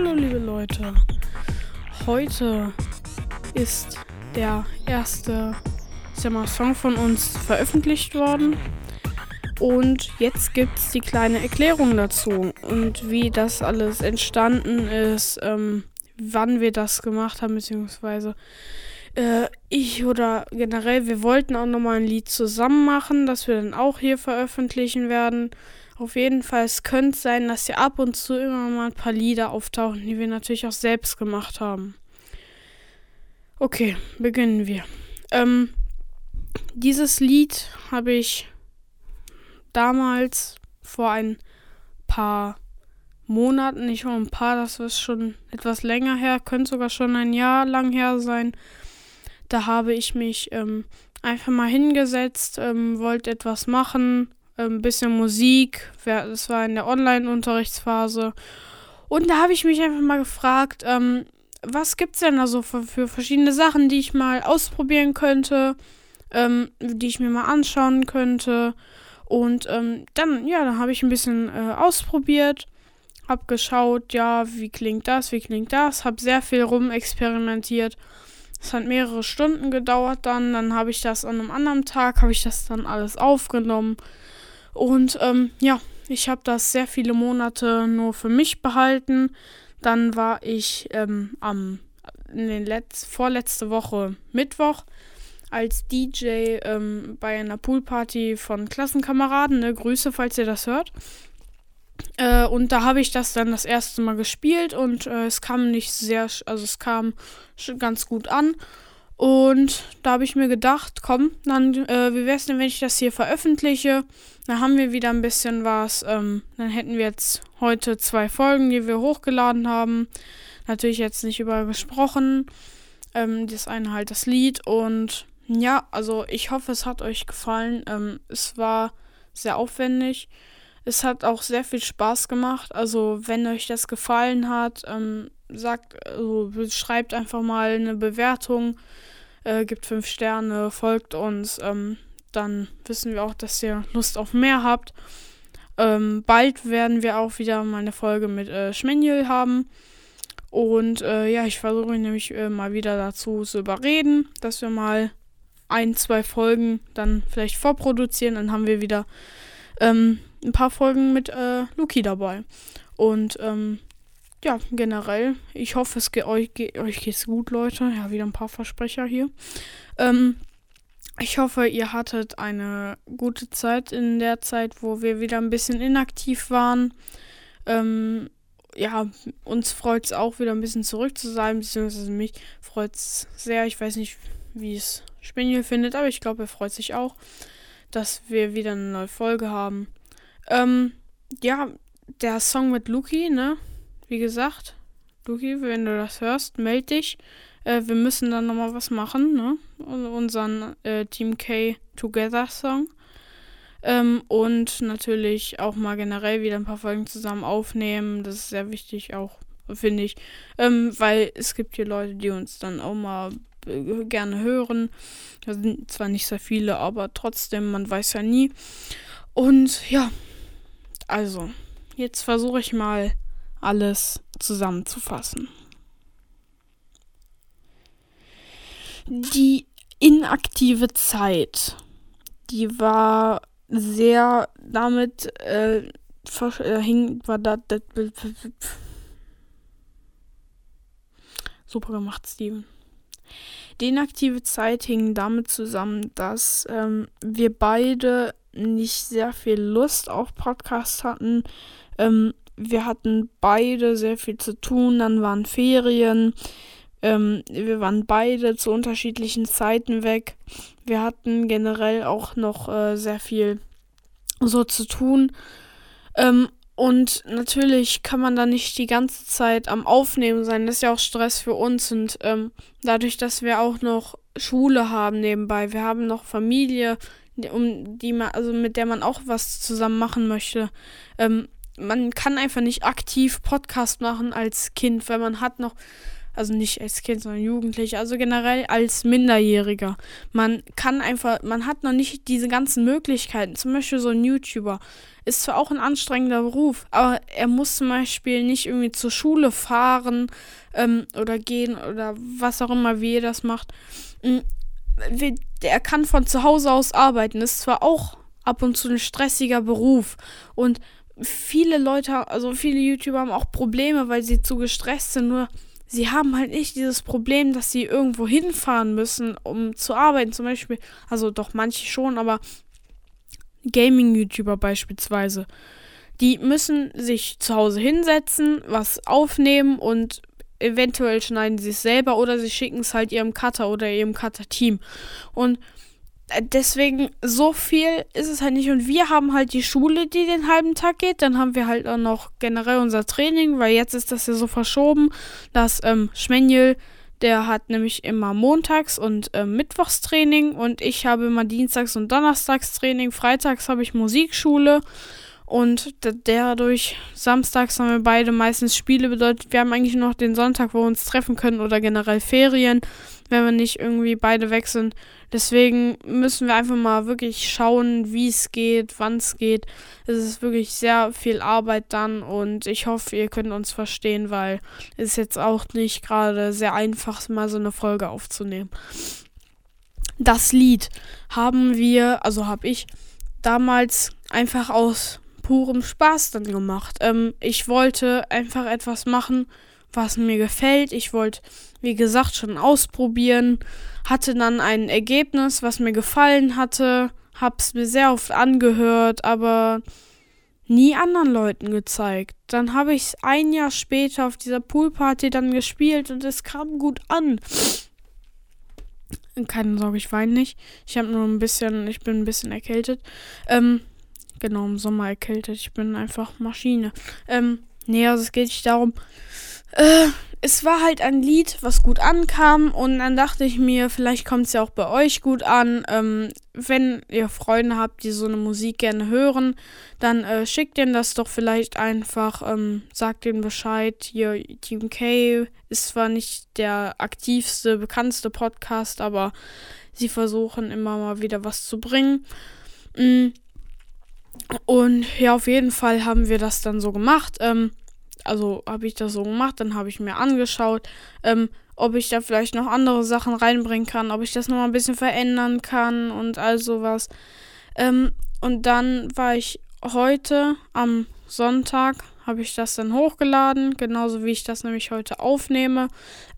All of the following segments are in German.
Hallihallo, liebe Leute. Heute ist der erste mal, Song von uns veröffentlicht worden. Und jetzt gibt es die kleine Erklärung dazu und wie das alles entstanden ist, ähm, wann wir das gemacht haben, beziehungsweise äh, ich oder generell, wir wollten auch nochmal ein Lied zusammen machen, das wir dann auch hier veröffentlichen werden. Auf jeden Fall, es könnte sein, dass hier ab und zu immer mal ein paar Lieder auftauchen, die wir natürlich auch selbst gemacht haben. Okay, beginnen wir. Ähm, dieses Lied habe ich damals vor ein paar Monaten, nicht nur ein paar, das ist schon etwas länger her, könnte sogar schon ein Jahr lang her sein. Da habe ich mich ähm, einfach mal hingesetzt, ähm, wollte etwas machen, ein bisschen Musik. Das war in der Online-Unterrichtsphase. Und da habe ich mich einfach mal gefragt, ähm, was gibt es denn da so für, für, verschiedene Sachen, die ich mal ausprobieren könnte, ähm, die ich mir mal anschauen könnte. Und ähm, dann, ja, dann habe ich ein bisschen äh, ausprobiert, habe geschaut, ja, wie klingt das, wie klingt das, habe sehr viel rumexperimentiert. Es hat mehrere Stunden gedauert dann, dann habe ich das an einem anderen Tag, habe ich das dann alles aufgenommen und ähm, ja, ich habe das sehr viele Monate nur für mich behalten. Dann war ich ähm, am in den Letz vorletzte Woche Mittwoch als DJ ähm, bei einer Poolparty von Klassenkameraden. Ne? Grüße, falls ihr das hört. Äh, und da habe ich das dann das erste Mal gespielt und äh, es kam nicht sehr, also es kam ganz gut an. Und da habe ich mir gedacht, komm, dann, äh, wie wäre es denn, wenn ich das hier veröffentliche? Dann haben wir wieder ein bisschen was. Ähm, dann hätten wir jetzt heute zwei Folgen, die wir hochgeladen haben. Natürlich jetzt nicht über gesprochen. Ähm, das eine halt das Lied. Und ja, also ich hoffe, es hat euch gefallen. Ähm, es war sehr aufwendig. Es hat auch sehr viel Spaß gemacht. Also, wenn euch das gefallen hat, ähm, sagt, also, schreibt einfach mal eine Bewertung äh, gibt fünf Sterne, folgt uns. Ähm, dann wissen wir auch, dass ihr Lust auf mehr habt. Ähm, bald werden wir auch wieder mal eine Folge mit äh, Schmenjel haben. Und äh, ja, ich versuche nämlich äh, mal wieder dazu zu überreden, dass wir mal ein, zwei Folgen dann vielleicht vorproduzieren. Dann haben wir wieder ähm, ein paar Folgen mit äh, Luki dabei. Und ähm, ja, generell, ich hoffe, es geht euch, ge euch geht's gut, Leute. Ja, wieder ein paar Versprecher hier. Ähm, ich hoffe, ihr hattet eine gute Zeit in der Zeit, wo wir wieder ein bisschen inaktiv waren. Ähm, ja, uns freut es auch wieder ein bisschen zurück zu sein, beziehungsweise mich freut es sehr. Ich weiß nicht, wie es Spaniel findet, aber ich glaube, er freut sich auch, dass wir wieder eine neue Folge haben. Ähm, ja, der Song mit Luki, ne? Wie gesagt, Luki, wenn du das hörst, meld dich. Äh, wir müssen dann nochmal was machen, ne? Unseren äh, Team K Together Song. Ähm, und natürlich auch mal generell wieder ein paar Folgen zusammen aufnehmen. Das ist sehr wichtig auch, finde ich. Ähm, weil es gibt hier Leute, die uns dann auch mal äh, gerne hören. Da sind zwar nicht sehr viele, aber trotzdem, man weiß ja nie. Und ja, also, jetzt versuche ich mal alles zusammenzufassen. Die inaktive Zeit, die war sehr damit äh, äh, hing, war da, da, super gemacht, Steven. Die inaktive Zeit hing damit zusammen, dass ähm, wir beide nicht sehr viel Lust auf Podcasts hatten. Ähm, wir hatten beide sehr viel zu tun, dann waren Ferien. Ähm, wir waren beide zu unterschiedlichen Zeiten weg. Wir hatten generell auch noch äh, sehr viel so zu tun. Ähm, und natürlich kann man da nicht die ganze Zeit am Aufnehmen sein. Das ist ja auch Stress für uns. Und ähm, dadurch, dass wir auch noch Schule haben nebenbei, wir haben noch Familie, um die man, also mit der man auch was zusammen machen möchte, ähm, man kann einfach nicht aktiv Podcast machen als Kind, weil man hat noch also nicht als Kind, sondern Jugendlicher, also generell als Minderjähriger. Man kann einfach, man hat noch nicht diese ganzen Möglichkeiten. Zum Beispiel so ein YouTuber ist zwar auch ein anstrengender Beruf, aber er muss zum Beispiel nicht irgendwie zur Schule fahren ähm, oder gehen oder was auch immer, wie er das macht. Mm, er kann von zu Hause aus arbeiten. Ist zwar auch ab und zu ein stressiger Beruf und viele Leute, also viele YouTuber haben auch Probleme, weil sie zu gestresst sind. Nur sie haben halt nicht dieses Problem, dass sie irgendwo hinfahren müssen, um zu arbeiten. Zum Beispiel, also doch manche schon, aber Gaming-YouTuber beispielsweise. Die müssen sich zu Hause hinsetzen, was aufnehmen und eventuell schneiden sie es selber oder sie schicken es halt ihrem Cutter oder ihrem Cutter-Team. Und deswegen so viel ist es halt nicht. Und wir haben halt die Schule, die den halben Tag geht. Dann haben wir halt auch noch generell unser Training, weil jetzt ist das ja so verschoben, dass ähm, Schmenjel, der hat nämlich immer Montags und ähm, Mittwochstraining und ich habe immer Dienstags und Donnerstagstraining. Freitags habe ich Musikschule. Und dadurch, samstags haben wir beide meistens Spiele, bedeutet, wir haben eigentlich noch den Sonntag, wo wir uns treffen können oder generell Ferien, wenn wir nicht irgendwie beide weg sind. Deswegen müssen wir einfach mal wirklich schauen, wie es geht, wann es geht. Es ist wirklich sehr viel Arbeit dann und ich hoffe, ihr könnt uns verstehen, weil es jetzt auch nicht gerade sehr einfach, mal so eine Folge aufzunehmen. Das Lied haben wir, also habe ich damals einfach aus purem Spaß dann gemacht. Ähm, ich wollte einfach etwas machen, was mir gefällt. Ich wollte, wie gesagt, schon ausprobieren. Hatte dann ein Ergebnis, was mir gefallen hatte. Hab's mir sehr oft angehört, aber nie anderen Leuten gezeigt. Dann habe ich es ein Jahr später auf dieser Poolparty dann gespielt und es kam gut an. Keine Sorge, ich weine nicht. Ich habe nur ein bisschen, ich bin ein bisschen erkältet. Ähm, genau, im Sommer erkältet. Ich bin einfach Maschine. Ähm, nee, also es geht nicht darum, äh, es war halt ein Lied, was gut ankam und dann dachte ich mir, vielleicht kommt es ja auch bei euch gut an. Ähm, wenn ihr Freunde habt, die so eine Musik gerne hören, dann äh, schickt ihnen das doch vielleicht einfach, ähm, sagt ihnen Bescheid. Hier, Team K ist zwar nicht der aktivste, bekannteste Podcast, aber sie versuchen immer mal wieder was zu bringen. Mm. Und ja, auf jeden Fall haben wir das dann so gemacht. Ähm, also habe ich das so gemacht, dann habe ich mir angeschaut, ähm, ob ich da vielleicht noch andere Sachen reinbringen kann, ob ich das nochmal ein bisschen verändern kann und all sowas. Ähm, und dann war ich heute am Sonntag, habe ich das dann hochgeladen, genauso wie ich das nämlich heute aufnehme.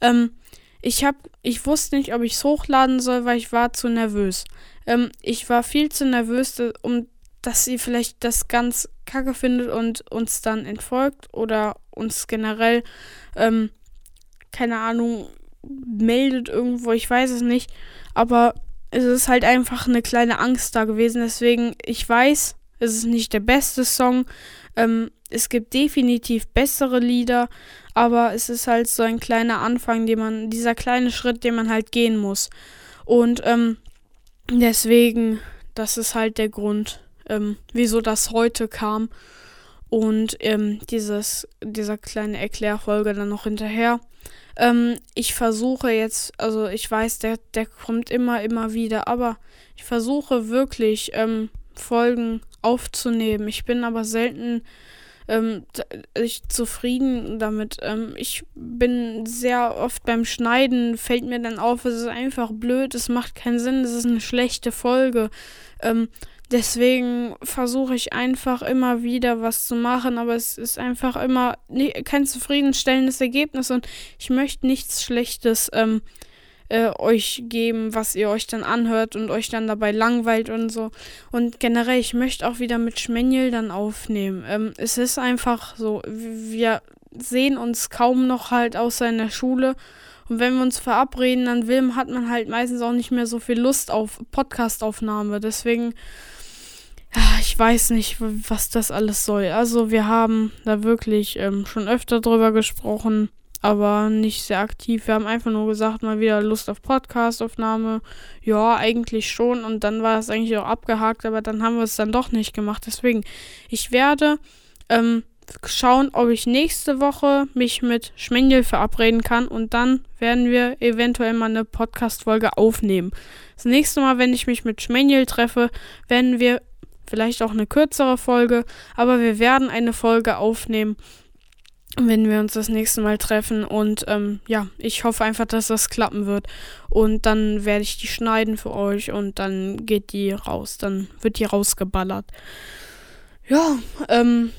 Ähm, ich habe, ich wusste nicht, ob ich es hochladen soll, weil ich war zu nervös. Ähm, ich war viel zu nervös, um dass sie vielleicht das ganz kacke findet und uns dann entfolgt oder uns generell, ähm, keine Ahnung, meldet irgendwo, ich weiß es nicht. Aber es ist halt einfach eine kleine Angst da gewesen. Deswegen, ich weiß, es ist nicht der beste Song. Ähm, es gibt definitiv bessere Lieder, aber es ist halt so ein kleiner Anfang, den man, dieser kleine Schritt, den man halt gehen muss. Und ähm, deswegen, das ist halt der Grund ähm, wieso das heute kam. Und ähm, dieses, dieser kleine Erklärfolge dann noch hinterher. Ähm, ich versuche jetzt, also ich weiß, der, der kommt immer, immer wieder, aber ich versuche wirklich ähm, Folgen aufzunehmen. Ich bin aber selten ähm, zufrieden damit. Ähm, ich bin sehr oft beim Schneiden, fällt mir dann auf, es ist einfach blöd, es macht keinen Sinn, es ist eine schlechte Folge. Ähm, Deswegen versuche ich einfach immer wieder was zu machen, aber es ist einfach immer kein zufriedenstellendes Ergebnis und ich möchte nichts Schlechtes ähm, äh, euch geben, was ihr euch dann anhört und euch dann dabei langweilt und so. Und generell, ich möchte auch wieder mit Schmenjel dann aufnehmen. Ähm, es ist einfach so, wir sehen uns kaum noch halt außer in der Schule. Und wenn wir uns verabreden, dann will, hat man halt meistens auch nicht mehr so viel Lust auf Podcastaufnahme. Deswegen ich weiß nicht, was das alles soll. Also wir haben da wirklich ähm, schon öfter drüber gesprochen, aber nicht sehr aktiv. Wir haben einfach nur gesagt, mal wieder Lust auf Podcastaufnahme. Ja, eigentlich schon. Und dann war es eigentlich auch abgehakt, aber dann haben wir es dann doch nicht gemacht. Deswegen, ich werde ähm, schauen, ob ich nächste Woche mich mit Schmengel verabreden kann und dann werden wir eventuell mal eine Podcast-Folge aufnehmen. Das nächste Mal, wenn ich mich mit Schmengel treffe, werden wir vielleicht auch eine kürzere Folge, aber wir werden eine Folge aufnehmen, wenn wir uns das nächste Mal treffen. Und ähm, ja, ich hoffe einfach, dass das klappen wird. Und dann werde ich die schneiden für euch und dann geht die raus. Dann wird die rausgeballert. Ja, ähm,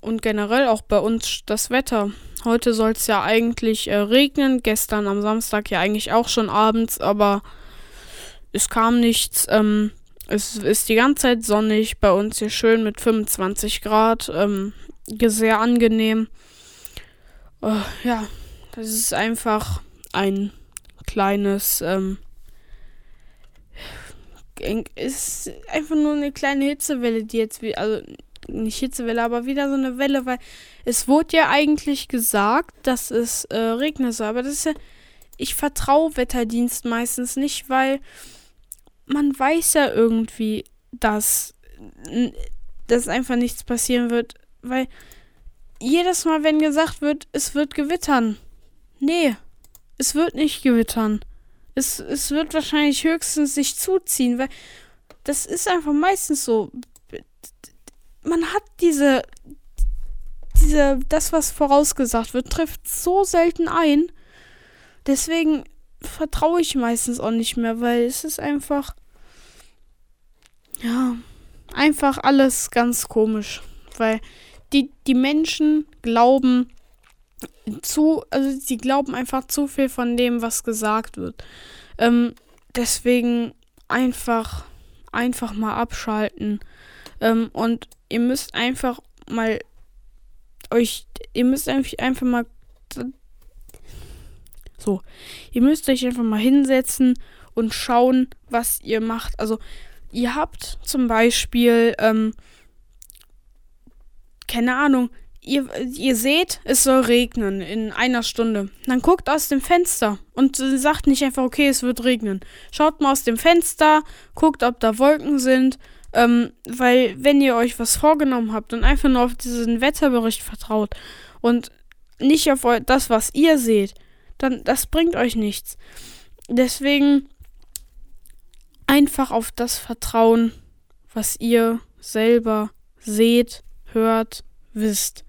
und generell auch bei uns das Wetter. Heute soll es ja eigentlich äh, regnen. Gestern am Samstag ja eigentlich auch schon abends, aber es kam nichts. Ähm, es ist die ganze Zeit sonnig. Bei uns hier schön mit 25 Grad. Ähm, sehr angenehm. Uh, ja, das ist einfach ein kleines, ähm, ist einfach nur eine kleine Hitzewelle, die jetzt, wie, also nicht Hitzewelle, aber wieder so eine Welle, weil es wurde ja eigentlich gesagt, dass es äh, regnen soll, aber das ist ja, ich vertraue Wetterdienst meistens nicht, weil man weiß ja irgendwie, dass, dass einfach nichts passieren wird, weil jedes Mal, wenn gesagt wird, es wird gewittern. Nee, es wird nicht gewittern. Es, es wird wahrscheinlich höchstens sich zuziehen, weil das ist einfach meistens so. Man hat diese, diese, das, was vorausgesagt wird, trifft so selten ein. Deswegen vertraue ich meistens auch nicht mehr, weil es ist einfach, ja, einfach alles ganz komisch. Weil die, die Menschen glauben zu, also sie glauben einfach zu viel von dem, was gesagt wird. Ähm, deswegen einfach, einfach mal abschalten. Ähm, und ihr müsst einfach mal euch, ihr müsst einfach mal so, ihr müsst euch einfach mal hinsetzen und schauen, was ihr macht. Also, ihr habt zum Beispiel, ähm, keine Ahnung, ihr, ihr seht, es soll regnen in einer Stunde. Dann guckt aus dem Fenster und sagt nicht einfach, okay, es wird regnen. Schaut mal aus dem Fenster, guckt, ob da Wolken sind. Ähm, weil, wenn ihr euch was vorgenommen habt und einfach nur auf diesen Wetterbericht vertraut und nicht auf das, was ihr seht, dann das bringt euch nichts. Deswegen einfach auf das vertrauen, was ihr selber seht hört, wisst.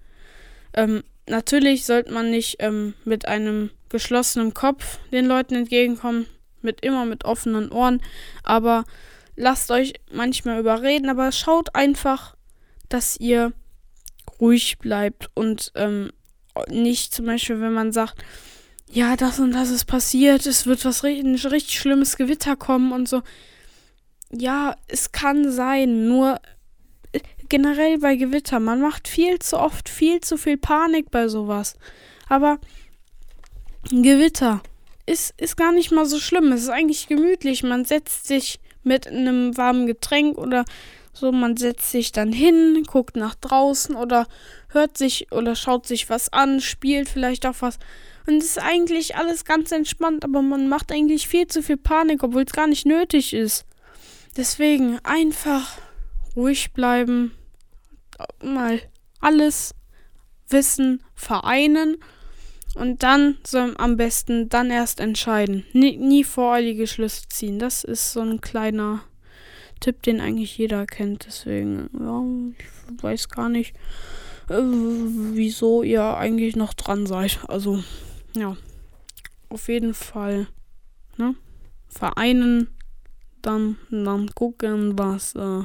Ähm, natürlich sollte man nicht ähm, mit einem geschlossenen Kopf den Leuten entgegenkommen, mit immer mit offenen Ohren, aber lasst euch manchmal überreden, aber schaut einfach, dass ihr ruhig bleibt und ähm, nicht zum Beispiel, wenn man sagt, ja, das und das ist passiert, es wird was richtig, richtig schlimmes Gewitter kommen und so. Ja, es kann sein, nur generell bei Gewitter. Man macht viel zu oft viel zu viel Panik bei sowas. Aber Gewitter ist, ist gar nicht mal so schlimm. Es ist eigentlich gemütlich. Man setzt sich mit einem warmen Getränk oder so, man setzt sich dann hin, guckt nach draußen oder hört sich oder schaut sich was an, spielt vielleicht auch was. Und es ist eigentlich alles ganz entspannt, aber man macht eigentlich viel zu viel Panik, obwohl es gar nicht nötig ist. Deswegen einfach ruhig bleiben, mal alles Wissen vereinen und dann soll am besten dann erst entscheiden. Nie, nie voreilige Schlüsse ziehen. Das ist so ein kleiner Tipp, den eigentlich jeder kennt. Deswegen, ja, ich weiß gar nicht, äh, wieso ihr eigentlich noch dran seid. Also, ja, auf jeden Fall, ne? Vereinen, dann, dann gucken, was, äh,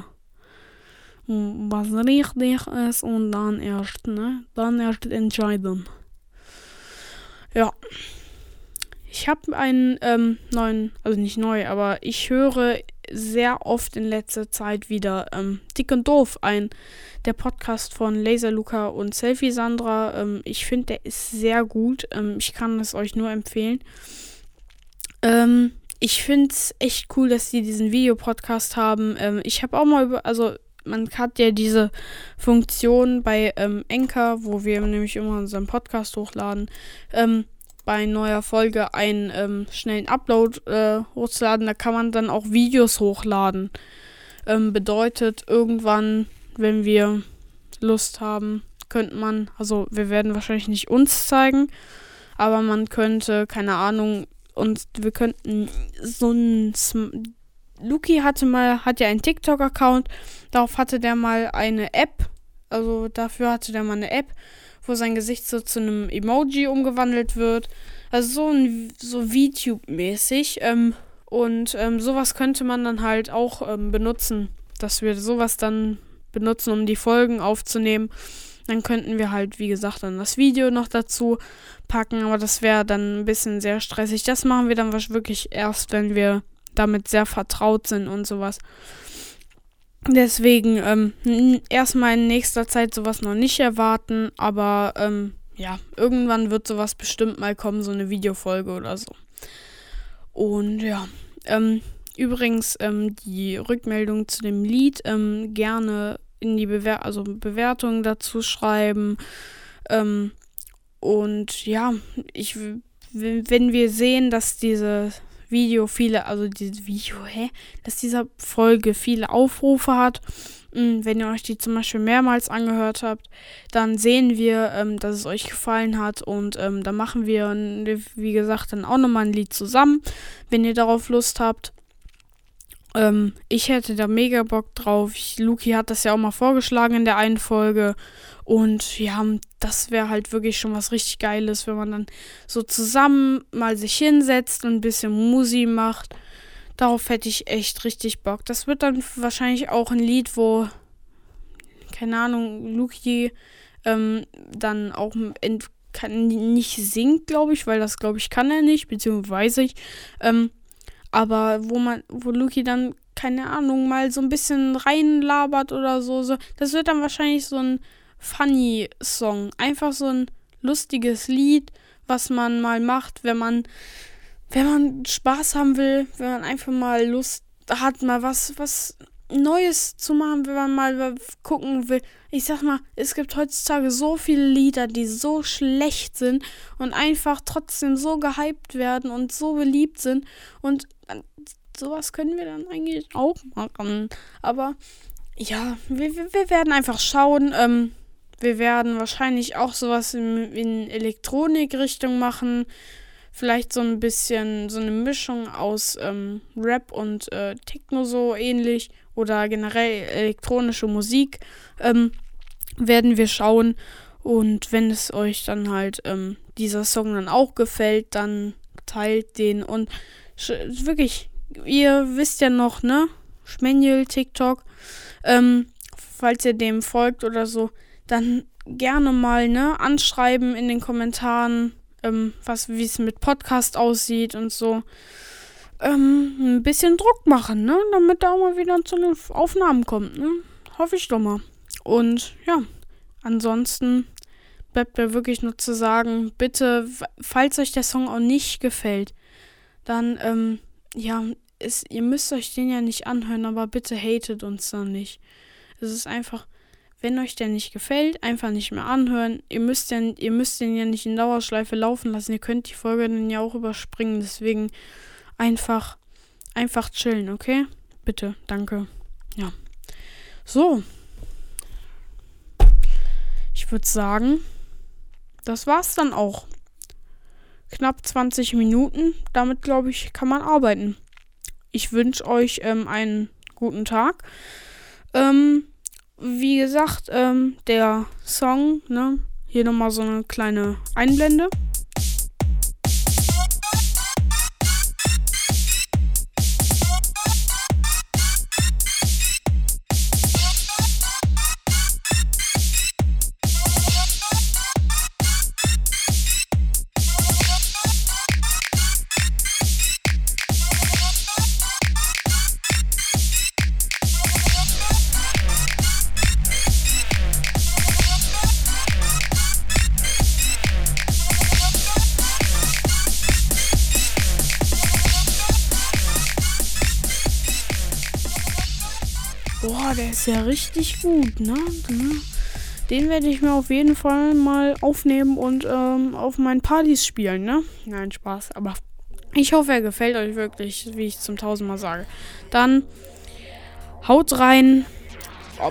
was richtig ist und dann erst, ne? Dann erst entscheiden. Ja. Ich habe einen ähm, neuen, also nicht neu, aber ich höre sehr oft in letzter Zeit wieder ähm, Dick und Doof ein. Der Podcast von Laser Luca und Selfie Sandra. Ähm, ich finde, der ist sehr gut. Ähm, ich kann es euch nur empfehlen. Ähm, ich finde es echt cool, dass sie diesen Videopodcast haben. Ähm, ich habe auch mal über, also man hat ja diese Funktion bei ähm, Anchor, wo wir nämlich immer unseren Podcast hochladen, ähm, bei neuer Folge einen ähm, schnellen Upload äh, hochladen. Da kann man dann auch Videos hochladen. Ähm, bedeutet, irgendwann, wenn wir Lust haben, könnte man, also wir werden wahrscheinlich nicht uns zeigen, aber man könnte, keine Ahnung, und wir könnten so ein Luki hatte mal, hat ja einen TikTok-Account, darauf hatte der mal eine App, also dafür hatte der mal eine App, wo sein Gesicht so zu einem Emoji umgewandelt wird. Also so ein so VTube-mäßig. Ähm, und ähm, sowas könnte man dann halt auch ähm, benutzen, dass wir sowas dann benutzen, um die Folgen aufzunehmen. Dann könnten wir halt, wie gesagt, dann das Video noch dazu packen, aber das wäre dann ein bisschen sehr stressig. Das machen wir dann wirklich erst, wenn wir damit sehr vertraut sind und sowas. Deswegen ähm, erstmal in nächster Zeit sowas noch nicht erwarten, aber ähm, ja, irgendwann wird sowas bestimmt mal kommen, so eine Videofolge oder so. Und ja, ähm, übrigens ähm, die Rückmeldung zu dem Lied ähm, gerne in die Bewer also Bewertung dazu schreiben. Ähm, und ja, ich wenn wir sehen, dass diese Video viele, also dieses Video, hä, dass diese Folge viele Aufrufe hat. Hm, wenn ihr euch die zum Beispiel mehrmals angehört habt, dann sehen wir, ähm, dass es euch gefallen hat und ähm, dann machen wir, wie gesagt, dann auch nochmal ein Lied zusammen, wenn ihr darauf Lust habt. Ähm, ich hätte da mega Bock drauf. Ich, Luki hat das ja auch mal vorgeschlagen in der einen Folge. Und ja, das wäre halt wirklich schon was richtig Geiles, wenn man dann so zusammen mal sich hinsetzt und ein bisschen Musi macht. Darauf hätte ich echt richtig Bock. Das wird dann wahrscheinlich auch ein Lied, wo, keine Ahnung, Luki ähm, dann auch kann, nicht singt, glaube ich, weil das, glaube ich, kann er nicht, beziehungsweise ich. Ähm, aber wo man, wo Luki dann, keine Ahnung, mal so ein bisschen reinlabert oder so, so. Das wird dann wahrscheinlich so ein funny Song. Einfach so ein lustiges Lied, was man mal macht, wenn man, wenn man Spaß haben will, wenn man einfach mal Lust hat, mal was, was Neues zu machen, wenn man mal gucken will. Ich sag mal, es gibt heutzutage so viele Lieder, die so schlecht sind und einfach trotzdem so gehypt werden und so beliebt sind. Und sowas können wir dann eigentlich auch machen. Aber ja, wir, wir werden einfach schauen. Ähm, wir werden wahrscheinlich auch sowas in, in Elektronik-Richtung machen. Vielleicht so ein bisschen so eine Mischung aus ähm, Rap und äh, Techno so ähnlich oder generell elektronische Musik. Ähm, werden wir schauen. Und wenn es euch dann halt ähm, dieser Song dann auch gefällt, dann teilt den und wirklich, ihr wisst ja noch, ne? Schmenjel, TikTok. Ähm, falls ihr dem folgt oder so, dann gerne mal, ne, anschreiben in den Kommentaren, ähm, was, wie es mit Podcast aussieht und so. Ähm, ein bisschen Druck machen, ne, damit da mal wieder zu den Aufnahmen kommt, ne. Hoffe ich doch mal. Und ja, ansonsten bleibt mir wirklich nur zu sagen, bitte, falls euch der Song auch nicht gefällt, dann, ähm, ja, ist, ihr müsst euch den ja nicht anhören, aber bitte hatet uns dann nicht. Es ist einfach, wenn euch der nicht gefällt, einfach nicht mehr anhören. Ihr müsst, den, ihr müsst den ja nicht in Dauerschleife laufen lassen. Ihr könnt die Folge dann ja auch überspringen. Deswegen einfach, einfach chillen, okay? Bitte, danke. Ja. So. Ich würde sagen, das war's dann auch. Knapp 20 Minuten. Damit, glaube ich, kann man arbeiten. Ich wünsche euch ähm, einen guten Tag. Ähm, wie gesagt, ähm, der Song, ne? Hier nochmal so eine kleine Einblende. Der ist ja richtig gut, ne? Den werde ich mir auf jeden Fall mal aufnehmen und ähm, auf meinen Partys spielen, ne? Nein, Spaß. Aber ich hoffe, er gefällt euch wirklich, wie ich zum tausendmal sage. Dann haut rein.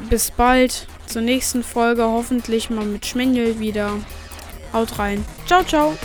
Bis bald. zur nächsten Folge hoffentlich mal mit Schmengel wieder. Haut rein. Ciao, ciao.